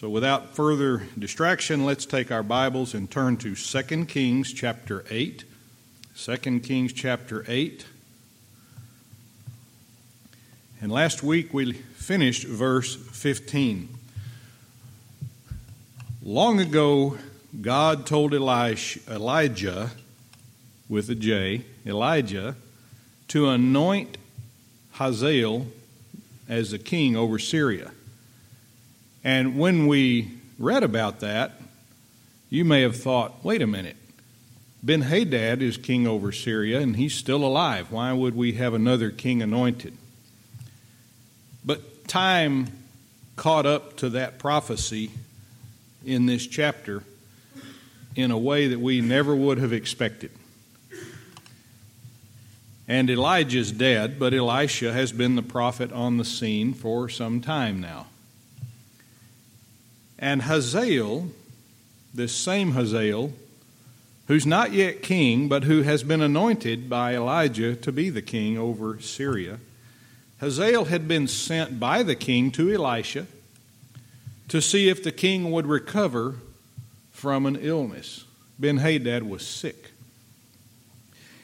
So without further distraction, let's take our Bibles and turn to 2 Kings chapter 8. 2 Kings chapter 8. And last week we finished verse 15. Long ago, God told Elijah, with a J, Elijah, to anoint Hazael as the king over Syria. And when we read about that, you may have thought, wait a minute, Ben Hadad is king over Syria and he's still alive. Why would we have another king anointed? But time caught up to that prophecy in this chapter in a way that we never would have expected. And Elijah's dead, but Elisha has been the prophet on the scene for some time now. And Hazael, this same Hazael, who's not yet king, but who has been anointed by Elijah to be the king over Syria, Hazael had been sent by the king to Elisha to see if the king would recover from an illness. Ben Hadad was sick.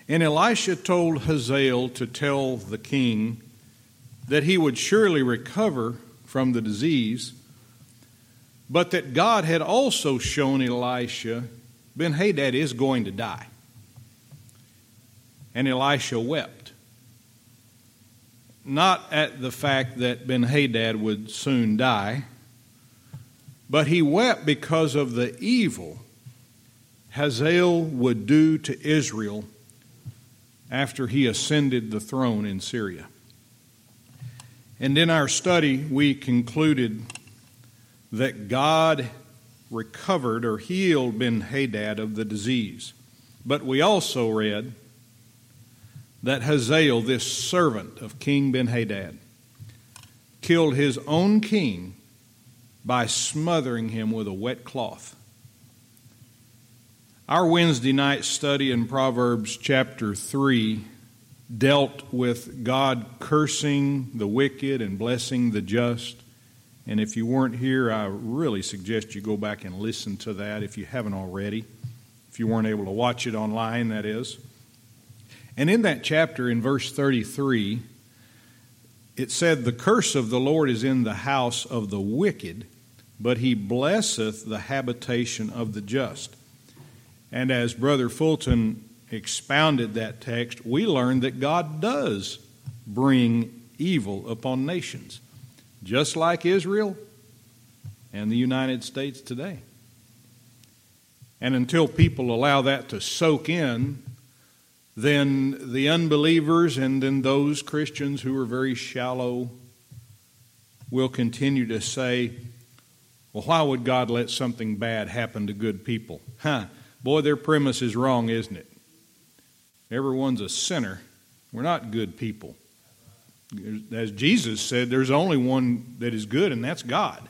And Elisha told Hazael to tell the king that he would surely recover from the disease but that God had also shown Elisha, Ben Hadad is going to die. And Elisha wept. Not at the fact that Ben Hadad would soon die, but he wept because of the evil Hazael would do to Israel after he ascended the throne in Syria. And in our study, we concluded that God recovered or healed Ben Hadad of the disease. But we also read that Hazael, this servant of King Ben Hadad, killed his own king by smothering him with a wet cloth. Our Wednesday night study in Proverbs chapter 3 dealt with God cursing the wicked and blessing the just. And if you weren't here, I really suggest you go back and listen to that if you haven't already. If you weren't able to watch it online, that is. And in that chapter, in verse 33, it said, The curse of the Lord is in the house of the wicked, but he blesseth the habitation of the just. And as Brother Fulton expounded that text, we learned that God does bring evil upon nations just like Israel and the United States today. And until people allow that to soak in, then the unbelievers and then those Christians who are very shallow will continue to say, well, why would God let something bad happen to good people? Huh. Boy, their premise is wrong, isn't it? Everyone's a sinner. We're not good people. As Jesus said, there's only one that is good, and that's God.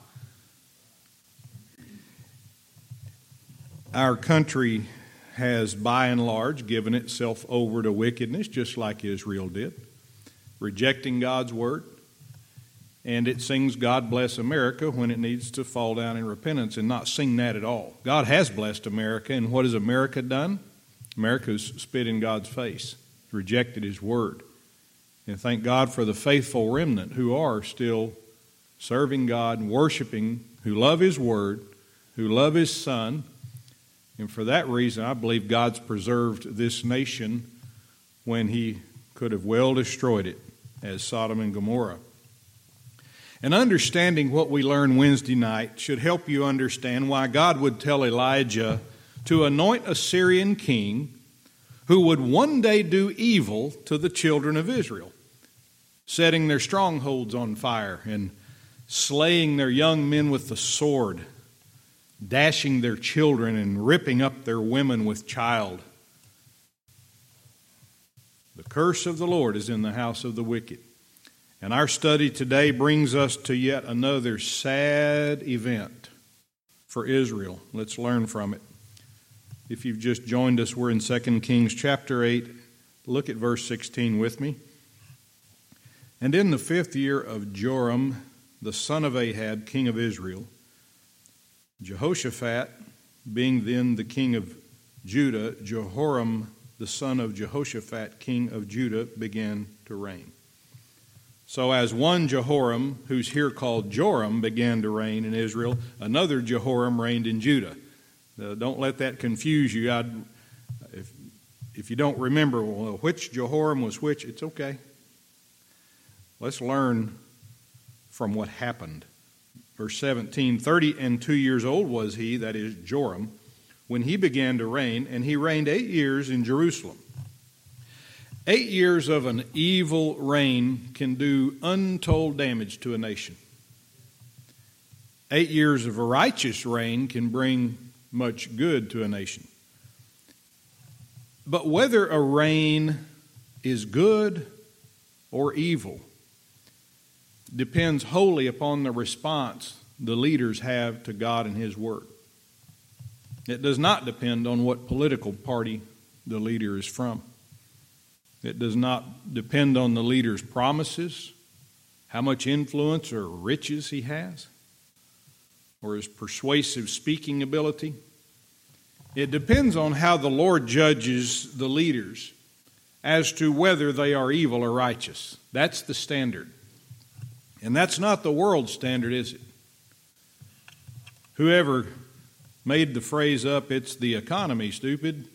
Our country has, by and large, given itself over to wickedness, just like Israel did, rejecting God's word. And it sings God bless America when it needs to fall down in repentance and not sing that at all. God has blessed America, and what has America done? America's spit in God's face, rejected His word. And thank God for the faithful remnant who are still serving God and worshiping, who love His Word, who love His Son. And for that reason, I believe God's preserved this nation when He could have well destroyed it as Sodom and Gomorrah. And understanding what we learned Wednesday night should help you understand why God would tell Elijah to anoint a Syrian king who would one day do evil to the children of Israel setting their strongholds on fire and slaying their young men with the sword, dashing their children and ripping up their women with child. The curse of the Lord is in the house of the wicked. And our study today brings us to yet another sad event for Israel. Let's learn from it. If you've just joined us, we're in 2 Kings chapter 8. Look at verse 16 with me. And in the fifth year of Joram, the son of Ahab, king of Israel, Jehoshaphat, being then the king of Judah, Jehoram, the son of Jehoshaphat, king of Judah, began to reign. So, as one Jehoram, who's here called Joram, began to reign in Israel, another Jehoram reigned in Judah. Uh, don't let that confuse you. I'd, if, if you don't remember well, which Jehoram was which, it's okay. Let's learn from what happened. Verse 17 30 and two years old was he, that is Joram, when he began to reign, and he reigned eight years in Jerusalem. Eight years of an evil reign can do untold damage to a nation. Eight years of a righteous reign can bring much good to a nation. But whether a reign is good or evil depends wholly upon the response the leaders have to God and His Word. It does not depend on what political party the leader is from. It does not depend on the leader's promises, how much influence or riches he has, or his persuasive speaking ability. It depends on how the Lord judges the leaders as to whether they are evil or righteous. That's the standard. And that's not the world standard, is it? Whoever made the phrase up, it's the economy, stupid,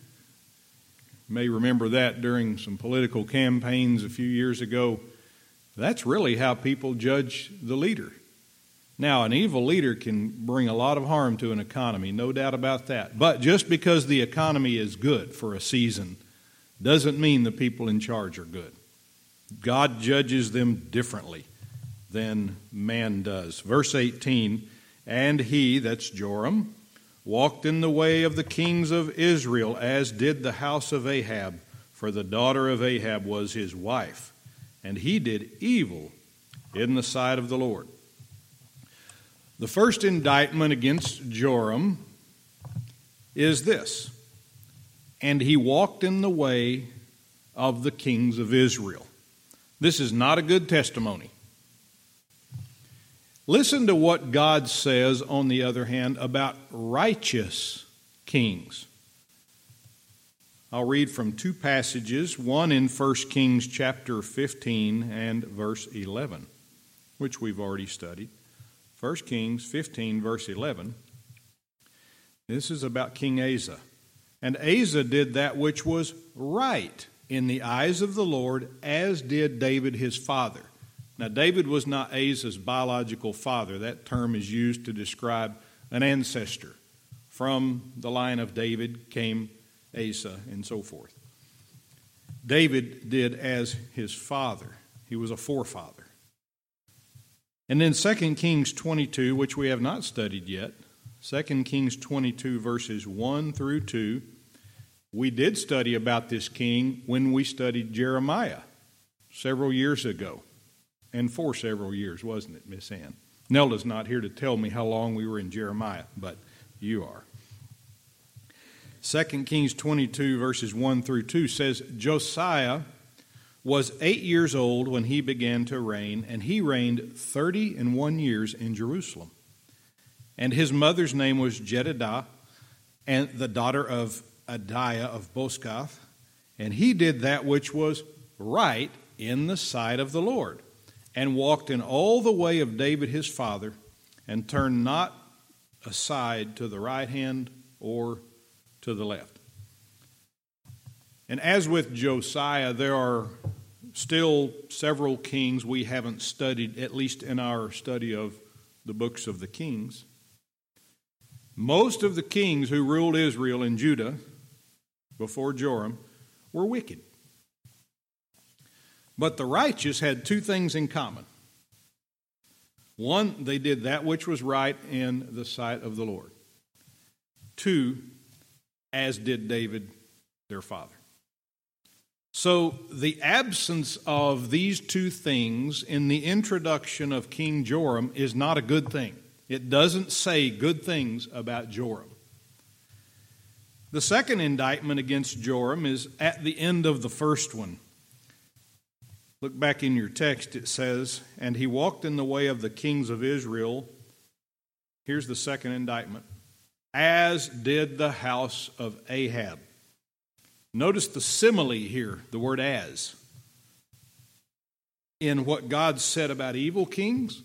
You may remember that during some political campaigns a few years ago. That's really how people judge the leader. Now, an evil leader can bring a lot of harm to an economy, no doubt about that. But just because the economy is good for a season doesn't mean the people in charge are good. God judges them differently than man does. Verse 18 And he, that's Joram, walked in the way of the kings of Israel, as did the house of Ahab, for the daughter of Ahab was his wife. And he did evil in the sight of the Lord. The first indictment against Joram is this and he walked in the way of the kings of Israel. This is not a good testimony. Listen to what God says, on the other hand, about righteous kings. I'll read from two passages, one in 1 Kings chapter 15 and verse 11, which we've already studied. 1 Kings 15, verse 11. This is about King Asa. And Asa did that which was right in the eyes of the Lord, as did David his father. Now, David was not Asa's biological father. That term is used to describe an ancestor. From the line of David came Asa, and so forth. David did as his father, he was a forefather. And then 2 Kings 22, which we have not studied yet, 2 Kings 22, verses 1 through 2, we did study about this king when we studied Jeremiah several years ago and for several years, wasn't it, Miss Ann? Nelda's not here to tell me how long we were in Jeremiah, but you are. 2 Kings 22, verses 1 through 2 says Josiah was eight years old when he began to reign, and he reigned thirty and one years in Jerusalem. And his mother's name was Jedidah, and the daughter of Adaiah of Boscath, and he did that which was right in the sight of the Lord and walked in all the way of David his father, and turned not aside to the right hand or to the left. And as with Josiah, there are still several kings we haven't studied, at least in our study of the books of the kings. Most of the kings who ruled Israel and Judah before Joram were wicked. But the righteous had two things in common. One, they did that which was right in the sight of the Lord. Two, as did David, their father. So, the absence of these two things in the introduction of King Joram is not a good thing. It doesn't say good things about Joram. The second indictment against Joram is at the end of the first one. Look back in your text, it says, And he walked in the way of the kings of Israel. Here's the second indictment as did the house of Ahab. Notice the simile here, the word as. In what God said about evil kings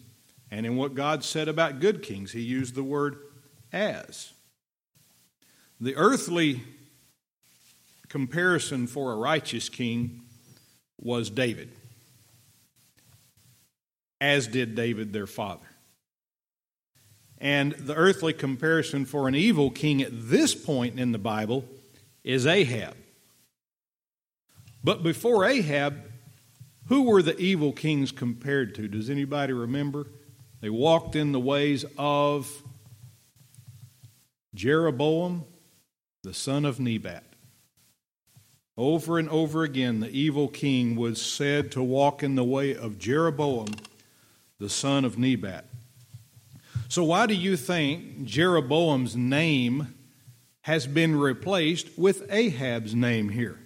and in what God said about good kings, he used the word as. The earthly comparison for a righteous king was David, as did David their father. And the earthly comparison for an evil king at this point in the Bible is Ahab. But before Ahab, who were the evil kings compared to? Does anybody remember? They walked in the ways of Jeroboam, the son of Nebat. Over and over again, the evil king was said to walk in the way of Jeroboam, the son of Nebat. So, why do you think Jeroboam's name has been replaced with Ahab's name here?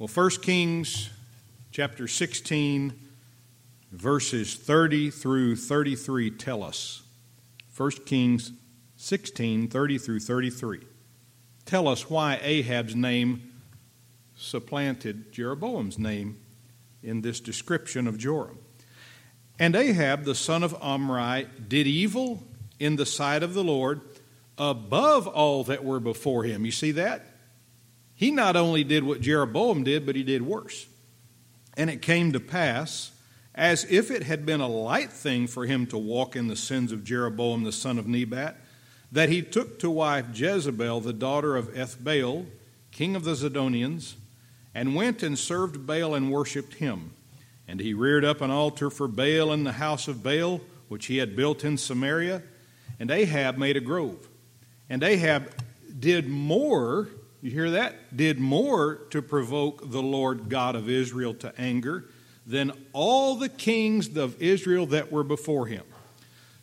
Well, 1 Kings chapter 16, verses 30 through 33 tell us. 1 Kings 16, 30 through 33 tell us why Ahab's name supplanted Jeroboam's name in this description of Joram. And Ahab, the son of Omri, did evil in the sight of the Lord above all that were before him. You see that? He not only did what Jeroboam did, but he did worse. And it came to pass, as if it had been a light thing for him to walk in the sins of Jeroboam the son of Nebat, that he took to wife Jezebel, the daughter of Ethbaal, king of the Zidonians, and went and served Baal and worshipped him. And he reared up an altar for Baal in the house of Baal, which he had built in Samaria. And Ahab made a grove. And Ahab did more, you hear that? Did more to provoke the Lord God of Israel to anger than all the kings of Israel that were before him.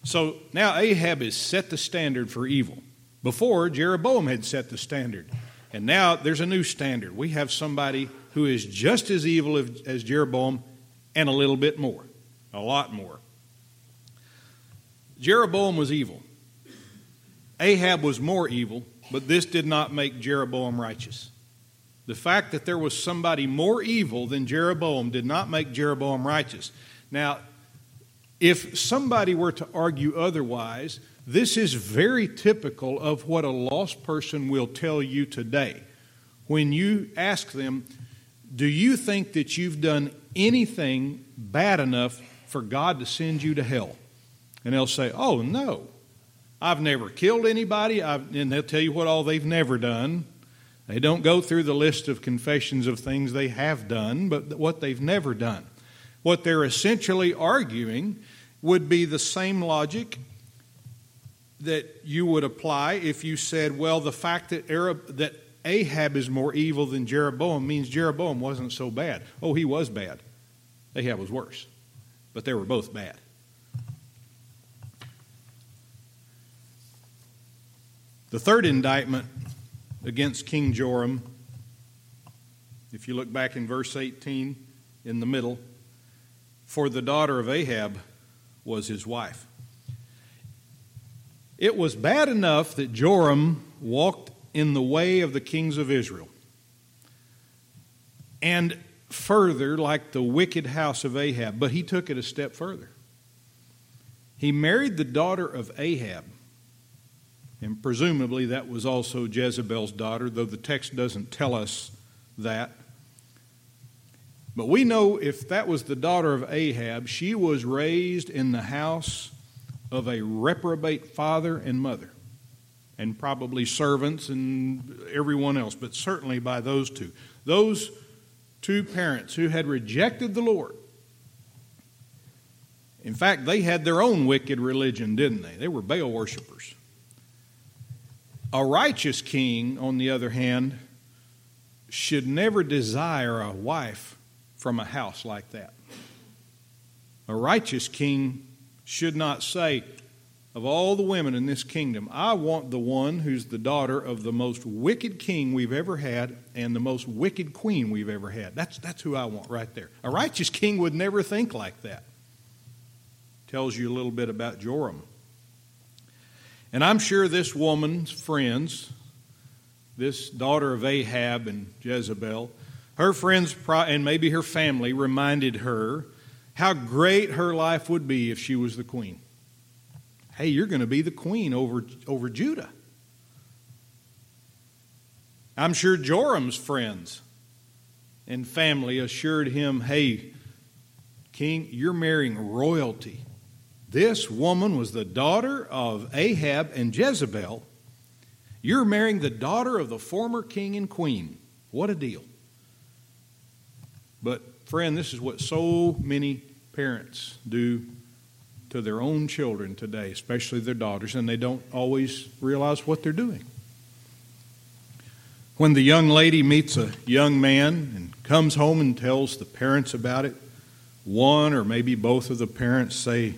So now Ahab has set the standard for evil. Before, Jeroboam had set the standard. And now there's a new standard. We have somebody who is just as evil as Jeroboam and a little bit more, a lot more. Jeroboam was evil. Ahab was more evil, but this did not make Jeroboam righteous. The fact that there was somebody more evil than Jeroboam did not make Jeroboam righteous. Now, if somebody were to argue otherwise, this is very typical of what a lost person will tell you today. When you ask them, Do you think that you've done anything bad enough for God to send you to hell? And they'll say, Oh, no. I've never killed anybody. I've, and they'll tell you what all they've never done. They don't go through the list of confessions of things they have done, but what they've never done. What they're essentially arguing would be the same logic that you would apply if you said, well, the fact that, Arab, that Ahab is more evil than Jeroboam means Jeroboam wasn't so bad. Oh, he was bad. Ahab was worse. But they were both bad. The third indictment against King Joram, if you look back in verse 18 in the middle, for the daughter of Ahab was his wife. It was bad enough that Joram walked in the way of the kings of Israel. And further, like the wicked house of Ahab, but he took it a step further. He married the daughter of Ahab, and presumably that was also Jezebel's daughter, though the text doesn't tell us that. But we know if that was the daughter of Ahab, she was raised in the house of a reprobate father and mother, and probably servants and everyone else, but certainly by those two. Those two parents who had rejected the Lord. In fact, they had their own wicked religion, didn't they? They were Baal worshippers. A righteous king, on the other hand, should never desire a wife from a house like that. A righteous king should not say, Of all the women in this kingdom, I want the one who's the daughter of the most wicked king we've ever had and the most wicked queen we've ever had. That's, that's who I want right there. A righteous king would never think like that. Tells you a little bit about Joram. And I'm sure this woman's friends, this daughter of Ahab and Jezebel, her friends and maybe her family reminded her how great her life would be if she was the queen. Hey, you're going to be the queen over, over Judah. I'm sure Joram's friends and family assured him, hey, king, you're marrying royalty. This woman was the daughter of Ahab and Jezebel. You're marrying the daughter of the former king and queen. What a deal. But, friend, this is what so many parents do to their own children today, especially their daughters, and they don't always realize what they're doing. When the young lady meets a young man and comes home and tells the parents about it, one or maybe both of the parents say,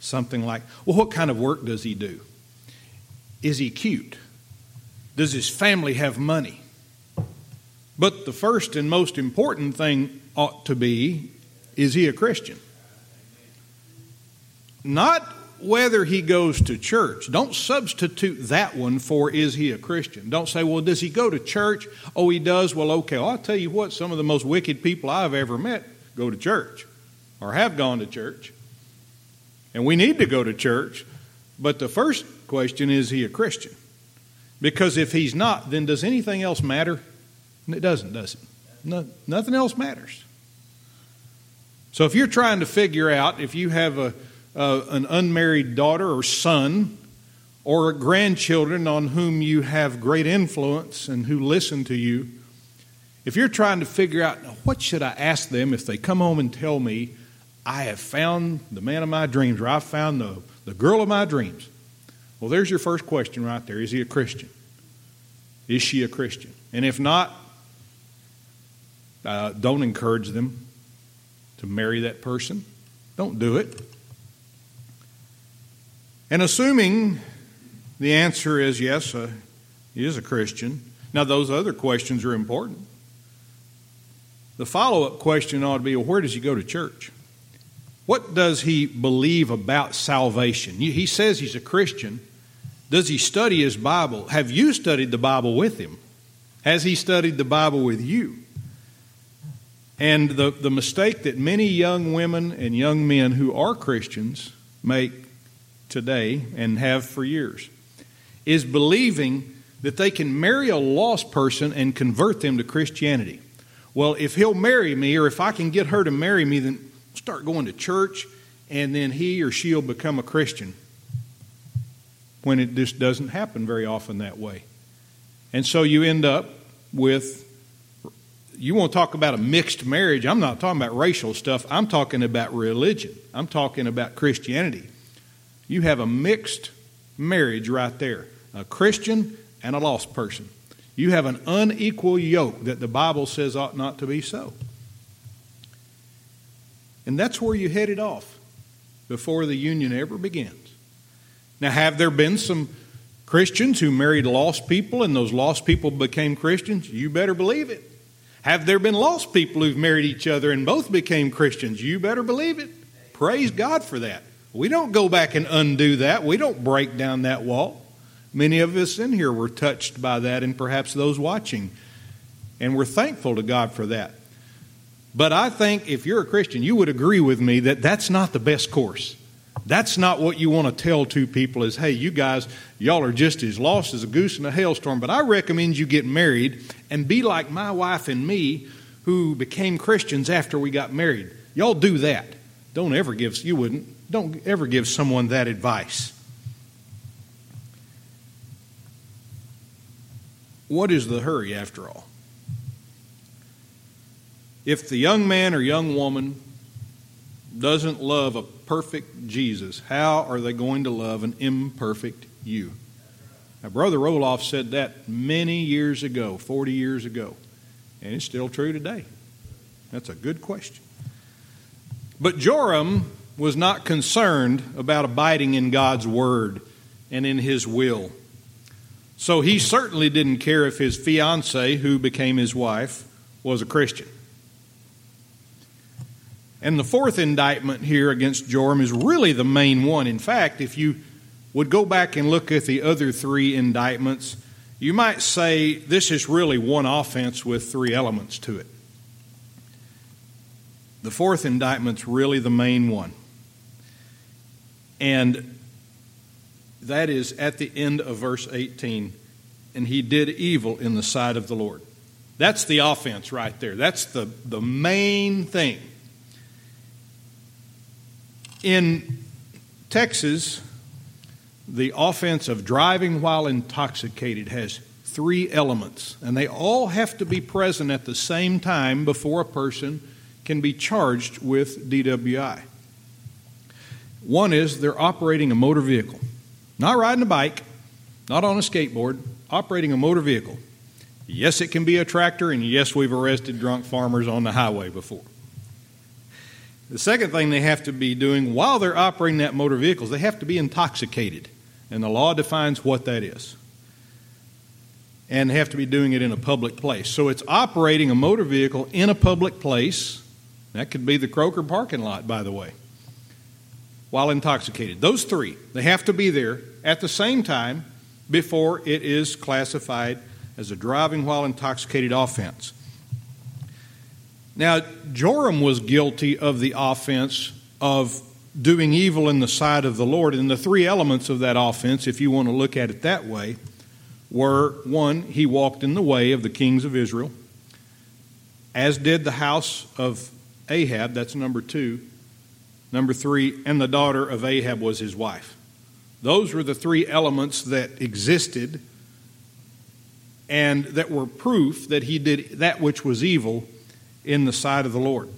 something like, Well, what kind of work does he do? Is he cute? Does his family have money? But the first and most important thing ought to be is he a Christian? Not whether he goes to church. Don't substitute that one for is he a Christian. Don't say, well, does he go to church? Oh, he does. Well, okay. Well, I'll tell you what, some of the most wicked people I've ever met go to church or have gone to church. And we need to go to church. But the first question is he a Christian? Because if he's not, then does anything else matter? It doesn't, does it? No, nothing else matters. So if you're trying to figure out if you have a, a, an unmarried daughter or son or grandchildren on whom you have great influence and who listen to you, if you're trying to figure out what should I ask them if they come home and tell me I have found the man of my dreams, or I've found the, the girl of my dreams. Well, there's your first question right there. Is he a Christian? Is she a Christian? And if not, uh, don't encourage them to marry that person. Don't do it. And assuming the answer is yes, uh, he is a Christian. Now, those other questions are important. The follow up question ought to be well, where does he go to church? What does he believe about salvation? He says he's a Christian. Does he study his Bible? Have you studied the Bible with him? Has he studied the Bible with you? And the, the mistake that many young women and young men who are Christians make today and have for years is believing that they can marry a lost person and convert them to Christianity. Well, if he'll marry me or if I can get her to marry me, then start going to church, and then he or she'll become a Christian. When it just doesn't happen very often that way. And so you end up with you want to talk about a mixed marriage. I'm not talking about racial stuff. I'm talking about religion. I'm talking about Christianity. You have a mixed marriage right there a Christian and a lost person. You have an unequal yoke that the Bible says ought not to be so. And that's where you headed off before the union ever begins. Now, have there been some Christians who married lost people and those lost people became Christians? You better believe it. Have there been lost people who've married each other and both became Christians? You better believe it. Praise God for that. We don't go back and undo that. We don't break down that wall. Many of us in here were touched by that, and perhaps those watching. And we're thankful to God for that. But I think if you're a Christian, you would agree with me that that's not the best course. That's not what you want to tell two people is, hey, you guys, y'all are just as lost as a goose in a hailstorm. But I recommend you get married and be like my wife and me who became Christians after we got married. Y'all do that. Don't ever give, you wouldn't, don't ever give someone that advice. What is the hurry after all? If the young man or young woman doesn't love a perfect Jesus, how are they going to love an imperfect you? Now, Brother Roloff said that many years ago, 40 years ago, and it's still true today. That's a good question. But Joram was not concerned about abiding in God's word and in his will. So he certainly didn't care if his fiancee, who became his wife, was a Christian. And the fourth indictment here against Joram is really the main one. In fact, if you would go back and look at the other three indictments, you might say this is really one offense with three elements to it. The fourth indictment's really the main one. And that is at the end of verse 18. And he did evil in the sight of the Lord. That's the offense right there. That's the, the main thing. In Texas, the offense of driving while intoxicated has three elements, and they all have to be present at the same time before a person can be charged with DWI. One is they're operating a motor vehicle, not riding a bike, not on a skateboard, operating a motor vehicle. Yes, it can be a tractor, and yes, we've arrested drunk farmers on the highway before. The second thing they have to be doing while they're operating that motor vehicle is they have to be intoxicated, and the law defines what that is. And they have to be doing it in a public place. So it's operating a motor vehicle in a public place. That could be the Kroger parking lot, by the way, while intoxicated. Those three, they have to be there at the same time before it is classified as a driving while intoxicated offense. Now, Joram was guilty of the offense of doing evil in the sight of the Lord. And the three elements of that offense, if you want to look at it that way, were one, he walked in the way of the kings of Israel, as did the house of Ahab, that's number two. Number three, and the daughter of Ahab was his wife. Those were the three elements that existed and that were proof that he did that which was evil in the sight of the Lord.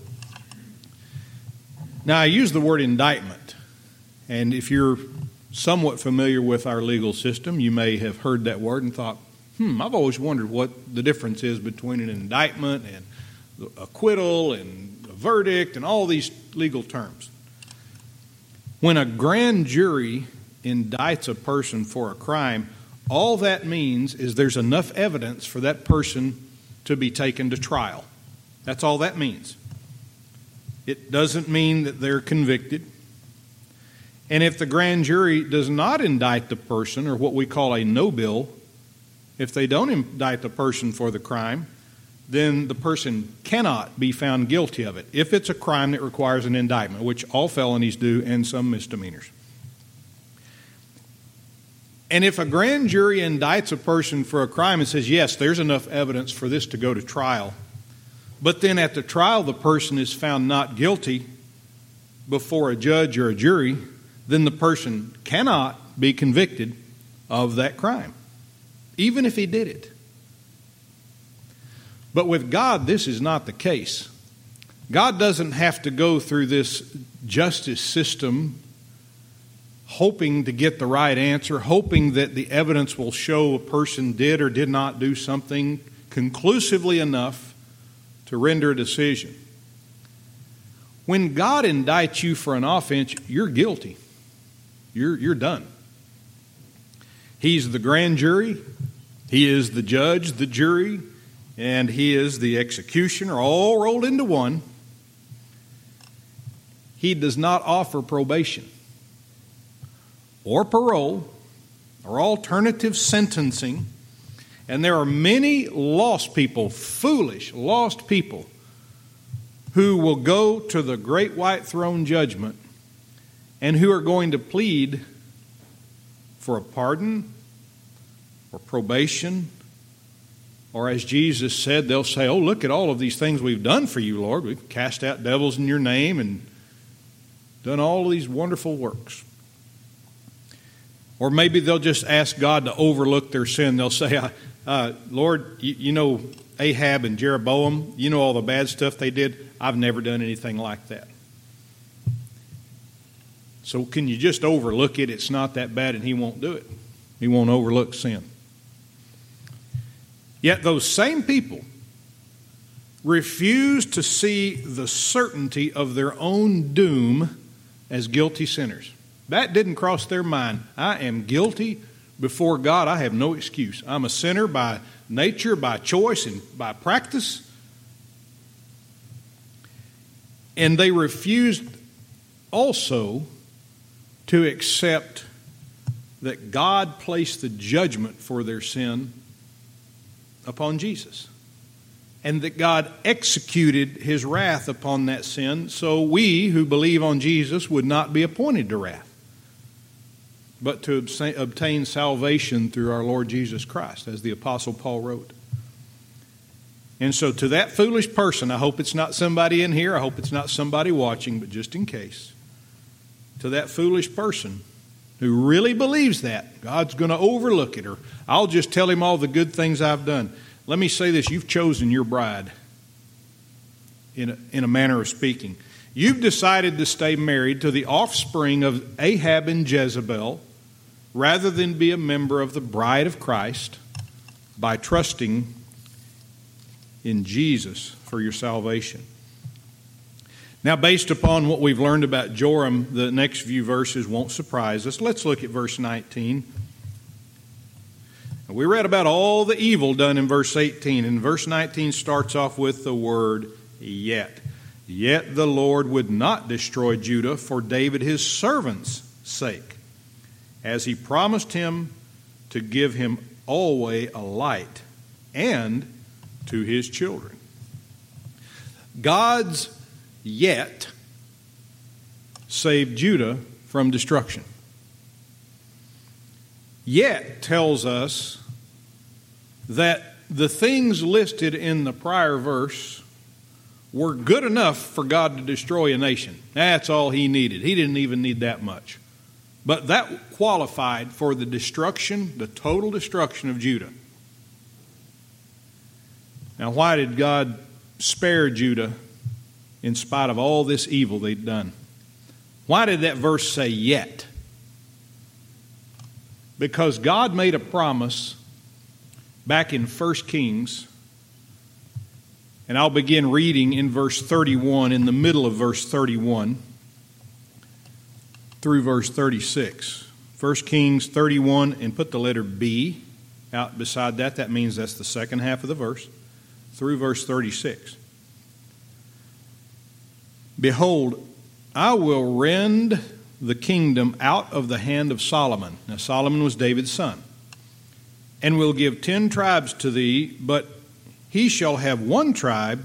Now, I use the word indictment, and if you're somewhat familiar with our legal system, you may have heard that word and thought, hmm, I've always wondered what the difference is between an indictment and acquittal and a verdict and all these legal terms. When a grand jury indicts a person for a crime, all that means is there's enough evidence for that person to be taken to trial. That's all that means. It doesn't mean that they're convicted. And if the grand jury does not indict the person, or what we call a no bill, if they don't indict the person for the crime, then the person cannot be found guilty of it if it's a crime that requires an indictment, which all felonies do and some misdemeanors. And if a grand jury indicts a person for a crime and says, yes, there's enough evidence for this to go to trial, but then at the trial the person is found not guilty before a judge or a jury, then the person cannot be convicted of that crime, even if he did it. But with God, this is not the case. God doesn't have to go through this justice system hoping to get the right answer, hoping that the evidence will show a person did or did not do something conclusively enough to render a decision. When God indicts you for an offense, you're guilty. You're, you're done. He's the grand jury, He is the judge, the jury, and He is the executioner, all rolled into one. He does not offer probation or parole or alternative sentencing. And there are many lost people, foolish, lost people, who will go to the great white throne judgment and who are going to plead for a pardon or probation. Or as Jesus said, they'll say, Oh, look at all of these things we've done for you, Lord. We've cast out devils in your name and done all these wonderful works. Or maybe they'll just ask God to overlook their sin. They'll say, uh, Lord, you, you, know Ahab and Jeroboam, you know all the bad stuff they did. I've never done anything like that. So can you just overlook it? It's not that bad, and He won't do it. He won't overlook sin. Yet those same people refuse to see the certainty of their own doom as guilty sinners. That didn't cross their mind. I am guilty before God. I have no excuse. I'm a sinner by nature, by choice, and by practice. And they refused also to accept that God placed the judgment for their sin upon Jesus. And that God executed his wrath upon that sin, so we who believe on Jesus would not be appointed to wrath, but to obtain salvation through our Lord Jesus Christ, as the Apostle Paul wrote. And so, to that foolish person, I hope it's not somebody in here, I hope it's not somebody watching, but just in case, to that foolish person who really believes that, God's going to overlook it, or I'll just tell him all the good things I've done. Let me say this you've chosen your bride, in a, in a manner of speaking. You've decided to stay married to the offspring of Ahab and Jezebel rather than be a member of the bride of Christ by trusting in Jesus for your salvation. Now, based upon what we've learned about Joram, the next few verses won't surprise us. Let's look at verse 19. We read about all the evil done in verse 18, and verse 19 starts off with the word yet. Yet the Lord would not destroy Judah for David his servant's sake, as he promised him to give him always a light and to his children. God's yet saved Judah from destruction. Yet tells us that the things listed in the prior verse were good enough for God to destroy a nation. That's all he needed. He didn't even need that much. But that qualified for the destruction, the total destruction of Judah. Now, why did God spare Judah in spite of all this evil they'd done? Why did that verse say yet? Because God made a promise back in 1 Kings, and I'll begin reading in verse 31, in the middle of verse 31 through verse 36. 1 Kings 31, and put the letter B out beside that. That means that's the second half of the verse through verse 36. Behold, I will rend the kingdom out of the hand of Solomon. Now, Solomon was David's son. And will give ten tribes to thee, but he shall have one tribe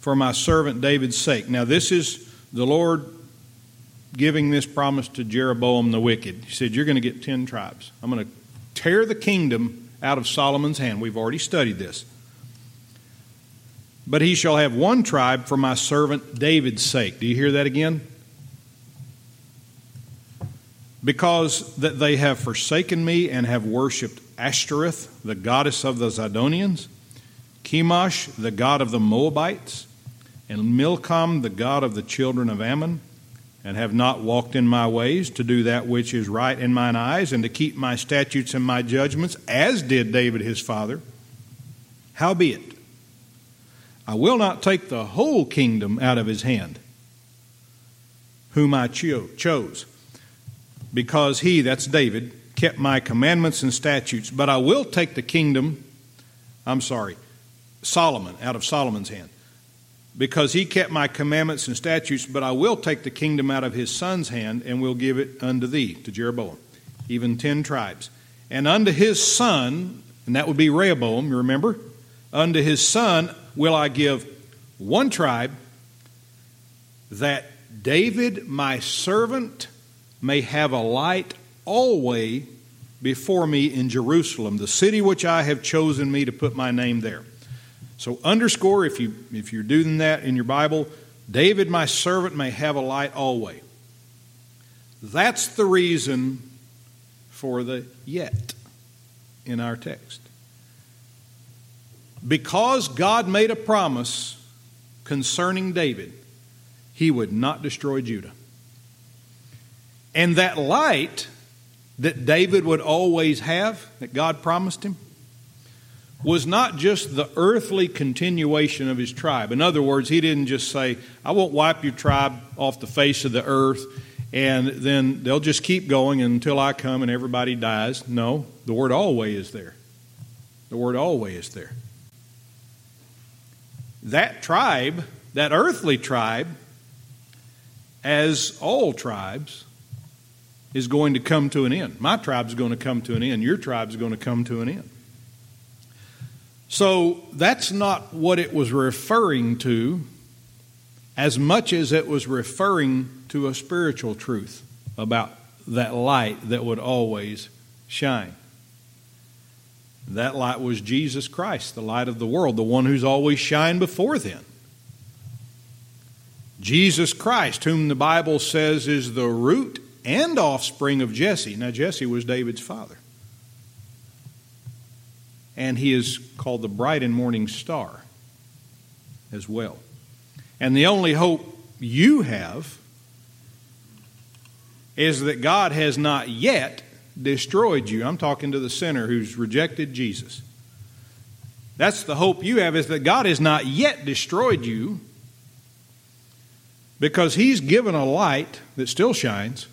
for my servant David's sake. Now, this is the Lord giving this promise to Jeroboam the wicked. He said, You're going to get ten tribes. I'm going to tear the kingdom out of Solomon's hand. We've already studied this. But he shall have one tribe for my servant David's sake. Do you hear that again? Because that they have forsaken me and have worshipped Ashtoreth, the goddess of the Zidonians, Chemosh, the god of the Moabites, and Milcom, the god of the children of Ammon, and have not walked in my ways to do that which is right in mine eyes, and to keep my statutes and my judgments, as did David his father. Howbeit, I will not take the whole kingdom out of his hand, whom I cho- chose, because he, that's David, kept my commandments and statutes. But I will take the kingdom, I'm sorry, Solomon, out of Solomon's hand, because he kept my commandments and statutes. But I will take the kingdom out of his son's hand, and will give it unto thee, to Jeroboam, even ten tribes. And unto his son, and that would be Rehoboam, you remember? Unto his son will I give one tribe that David, my servant, may have a light always before me in Jerusalem, the city which I have chosen me to put my name there. So underscore if you if you're doing that in your Bible, David my servant may have a light always. That's the reason for the yet in our text. Because God made a promise concerning David, he would not destroy Judah. And that light that David would always have, that God promised him, was not just the earthly continuation of his tribe. In other words, he didn't just say, I won't wipe your tribe off the face of the earth and then they'll just keep going until I come and everybody dies. No, the word always is there. The word always is there that tribe, that earthly tribe, as all tribes, is going to come to an end. My tribe's going to come to an end. Your tribe's going to come to an end. So that's not what it was referring to as much as it was referring to a spiritual truth about that light that would always shine. That light was Jesus Christ, the light of the world, the one who's always shined before then. Jesus Christ, whom the Bible says is the root and offspring of Jesse. Now, Jesse was David's father. And he is called the bright and morning star as well. And the only hope you have is that God has not yet destroyed you. I'm talking to the sinner who's rejected Jesus. That's the hope you have is that God has not yet destroyed you because he's given a light that still shines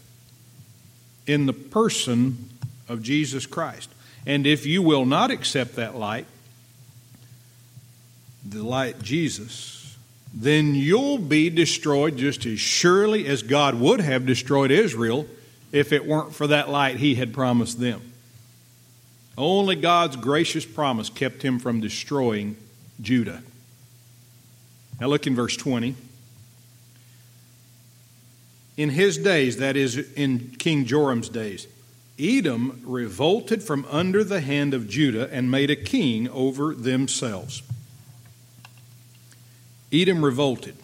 in the person of Jesus Christ. And if you will not accept that light, the light Jesus, then you'll be destroyed just as surely as God would have destroyed Israel if it weren't for that light he had promised them. Only God's gracious promise kept him from destroying Judah. Now look in verse 20 in his days, that is, in King Joram's days, Edom revolted from under the hand of Judah and made a king over themselves. Edom revolted.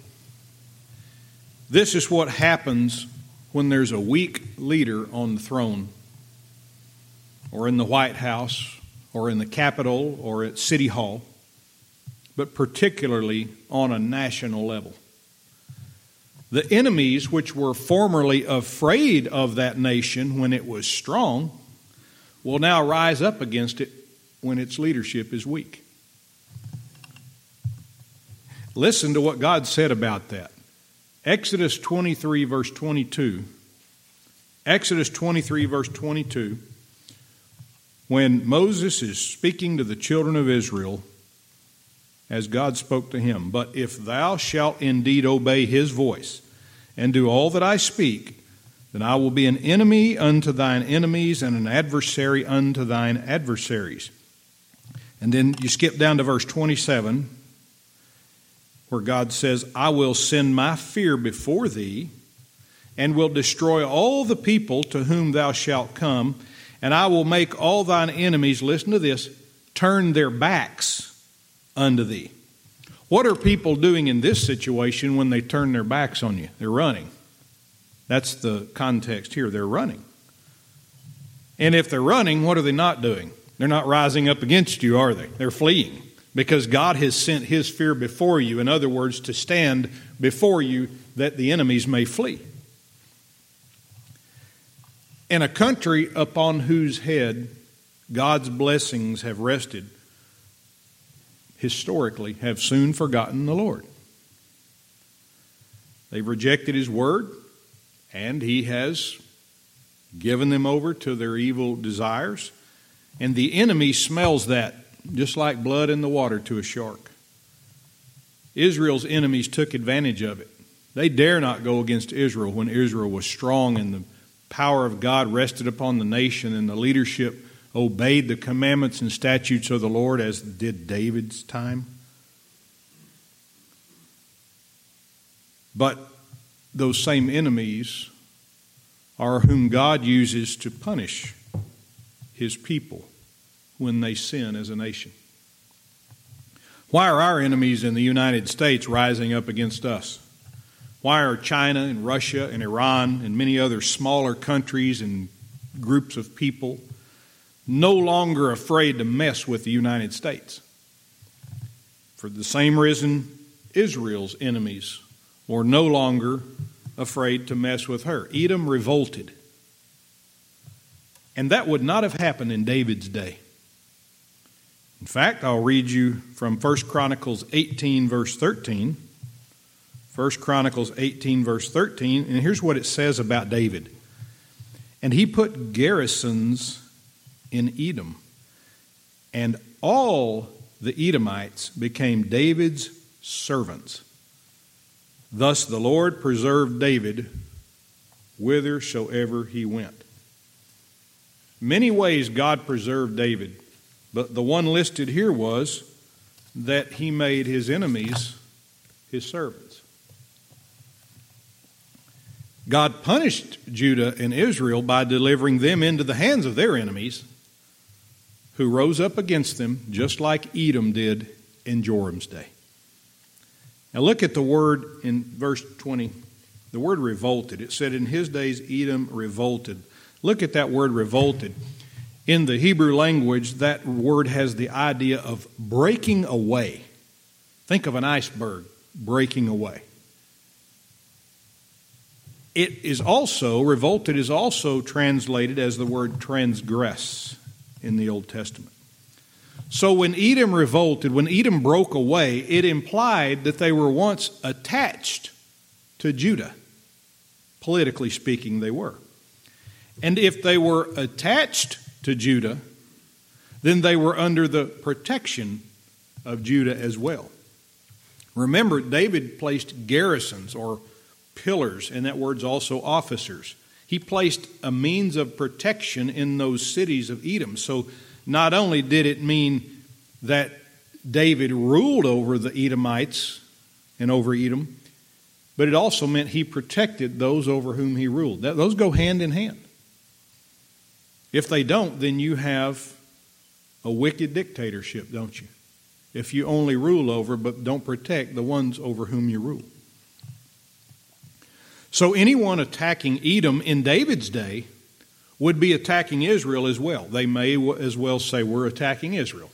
This is what happens when there's a weak leader on the throne, or in the White House, or in the Capitol, or at City Hall, but particularly on a national level. The enemies which were formerly afraid of that nation when it was strong will now rise up against it when its leadership is weak. Listen to what God said about that. Exodus 23, verse 22. Exodus 23, verse 22. When Moses is speaking to the children of Israel, as God spoke to him, But if thou shalt indeed obey his voice, and do all that I speak, then I will be an enemy unto thine enemies and an adversary unto thine adversaries. And then you skip down to verse 27, where God says, I will send my fear before thee, and will destroy all the people to whom thou shalt come, and I will make all thine enemies, listen to this, turn their backs unto thee. What are people doing in this situation when they turn their backs on you? They're running. That's the context here. They're running. And if they're running, what are they not doing? They're not rising up against you, are they? They're fleeing because God has sent His fear before you. In other words, to stand before you that the enemies may flee. In a country upon whose head God's blessings have rested, historically have soon forgotten the Lord. They've rejected His word, and He has given them over to their evil desires. And the enemy smells that just like blood in the water to a shark. Israel's enemies took advantage of it. They dare not go against Israel when Israel was strong and the power of God rested upon the nation and the leadership obeyed the commandments and statutes of the Lord as did David's time. But those same enemies are whom God uses to punish his people when they sin as a nation. Why are our enemies in the United States rising up against us? Why are China and Russia and Iran and many other smaller countries and groups of people no longer afraid to mess with the United States. For the same reason, Israel's enemies were no longer afraid to mess with her. Edom revolted. And that would not have happened in David's day. In fact, I'll read you from 1 Chronicles 18, verse 13. 1 Chronicles 18, verse 13, and here's what it says about David. And he put garrisons in Edom. And all the Edomites became David's servants. Thus the Lord preserved David whithersoever he went. Many ways God preserved David, but the one listed here was that he made his enemies his servants. God punished Judah and Israel by delivering them into the hands of their enemies, who rose up against them, just like Edom did in Joram's day. Now look at the word in verse 20, the word revolted. It said, In his days Edom revolted. Look at that word revolted. In the Hebrew language, that word has the idea of breaking away. Think of an iceberg breaking away. It is also, revolted is also translated as the word transgress in the Old Testament. So when Edom revolted, when Edom broke away, it implied that they were once attached to Judah. Politically speaking, they were. And if they were attached to Judah, then they were under the protection of Judah as well. Remember, David placed garrisons or pillars, and that word's also officers. He placed a means of protection in those cities of Edom. So not only did it mean that David ruled over the Edomites and over Edom, but it also meant he protected those over whom he ruled. Those go hand in hand. If they don't, then you have a wicked dictatorship, don't you? If you only rule over but don't protect the ones over whom you rule. So anyone attacking Edom in David's day would be attacking Israel as well. They may as well say, We're attacking Israel.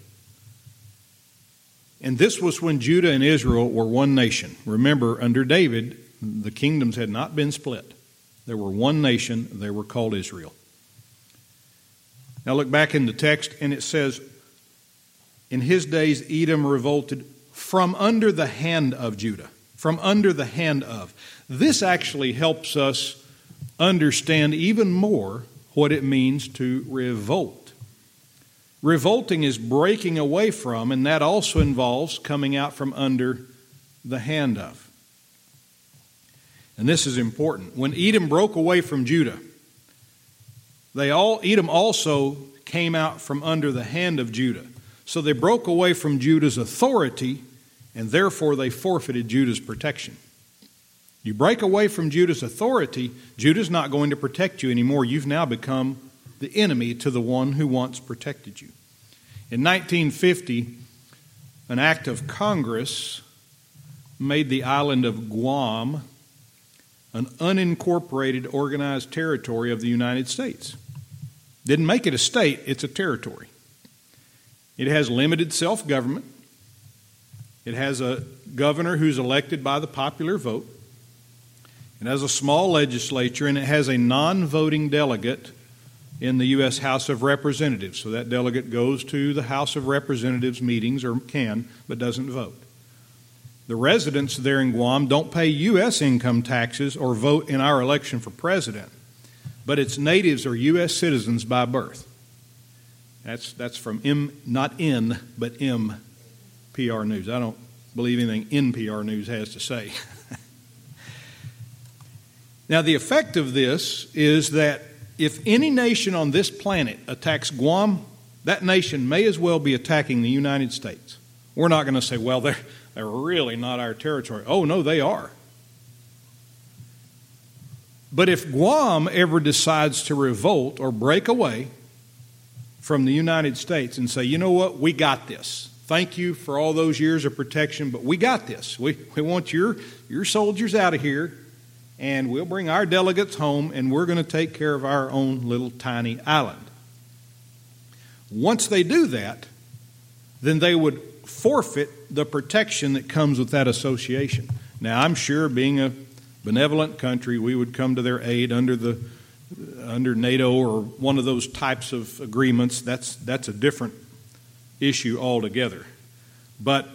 And this was when Judah and Israel were one nation. Remember, under David, the kingdoms had not been split. There were one nation, they were called Israel. Now look back in the text, and it says, In his days Edom revolted from under the hand of Judah. From under the hand of. This actually helps us understand even more what it means to revolt. Revolting is breaking away from, and that also involves coming out from under the hand of. And this is important. When Edom broke away from Judah, they all Edom also came out from under the hand of Judah. So they broke away from Judah's authority, and therefore they forfeited Judah's protection. You break away from Judah's authority, Judah's not going to protect you anymore. You've now become the enemy to the one who once protected you. In 1950, an act of Congress made the island of Guam an unincorporated organized territory of the United States. Didn't make it a state, it's a territory. It has limited self government. It has a governor who's elected by the popular vote. It has a small legislature and it has a non voting delegate in the U.S. House of Representatives. So that delegate goes to the House of Representatives meetings or can, but doesn't vote. The residents there in Guam don't pay U.S. income taxes or vote in our election for president, but its natives are U.S. citizens by birth. That's, that's from M, not N, but M, PR News. I don't believe anything NPR News has to say. Now, the effect of this is that if any nation on this planet attacks Guam, that nation may as well be attacking the United States. We're not going to say, well, they're, they're really not our territory. Oh, no, they are. But if Guam ever decides to revolt or break away from the United States and say, you know what, we got this. Thank you for all those years of protection, but we got this. We, we want your, your soldiers out of here and we'll bring our delegates home and we're going to take care of our own little tiny island. Once they do that, then they would forfeit the protection that comes with that association. Now, I'm sure being a benevolent country, we would come to their aid under the under NATO or one of those types of agreements. That's that's a different issue altogether. But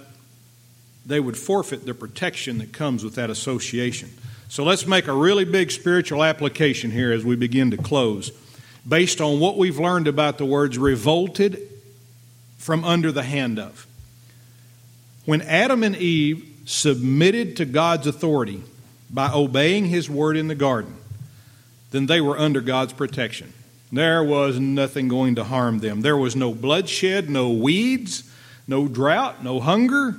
they would forfeit the protection that comes with that association. So let's make a really big spiritual application here as we begin to close, based on what we've learned about the words revolted from under the hand of. When Adam and Eve submitted to God's authority by obeying his word in the garden, then they were under God's protection. There was nothing going to harm them. There was no bloodshed, no weeds, no drought, no hunger,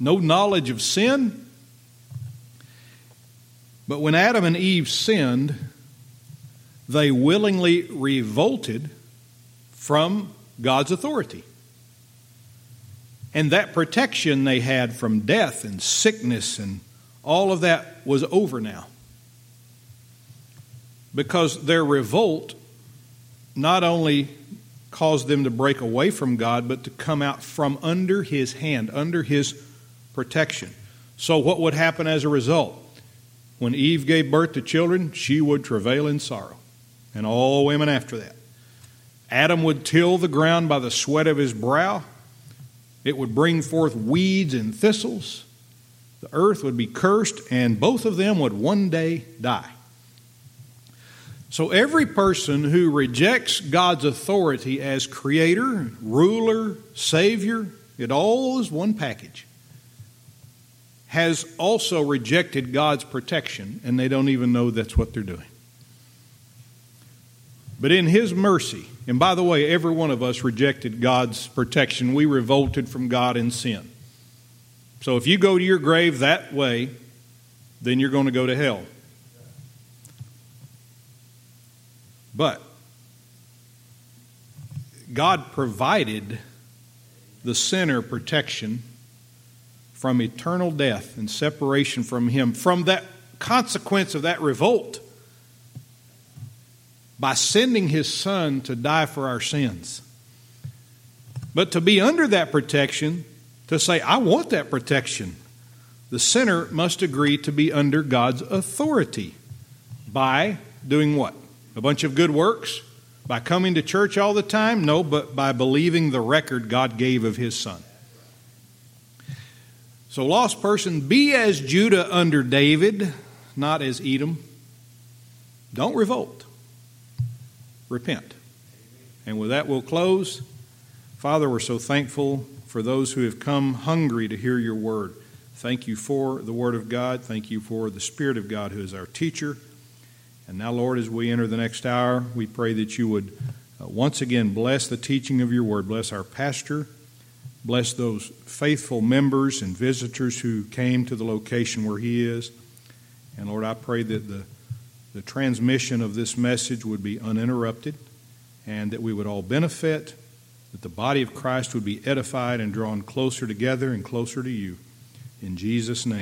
no knowledge of sin. But when Adam and Eve sinned, they willingly revolted from God's authority. And that protection they had from death and sickness and all of that was over now. Because their revolt not only caused them to break away from God, but to come out from under His hand, under His protection. So, what would happen as a result? When Eve gave birth to children, she would travail in sorrow, and all women after that. Adam would till the ground by the sweat of his brow. It would bring forth weeds and thistles. The earth would be cursed, and both of them would one day die. So, every person who rejects God's authority as creator, ruler, savior, it all is one package, has also rejected God's protection, and they don't even know that's what they're doing. But in His mercy, and by the way, every one of us rejected God's protection. We revolted from God in sin. So if you go to your grave that way, then you're going to go to hell. But God provided the sinner protection from eternal death and separation from Him, from that consequence of that revolt by sending his son to die for our sins. But to be under that protection, to say, I want that protection, the sinner must agree to be under God's authority by doing what? A bunch of good works? By coming to church all the time? No, but by believing the record God gave of his son. So, lost person, be as Judah under David, not as Edom. Don't revolt repent. And with that, we'll close. Father, we're so thankful for those who have come hungry to hear your word. Thank you for the word of God. Thank you for the Spirit of God who is our teacher. And now, Lord, as we enter the next hour, we pray that you would uh, once again bless the teaching of your word. Bless our pastor. Bless those faithful members and visitors who came to the location where he is. And Lord, I pray that the the transmission of this message would be uninterrupted and that we would all benefit, that the body of Christ would be edified and drawn closer together and closer to you. In Jesus' name.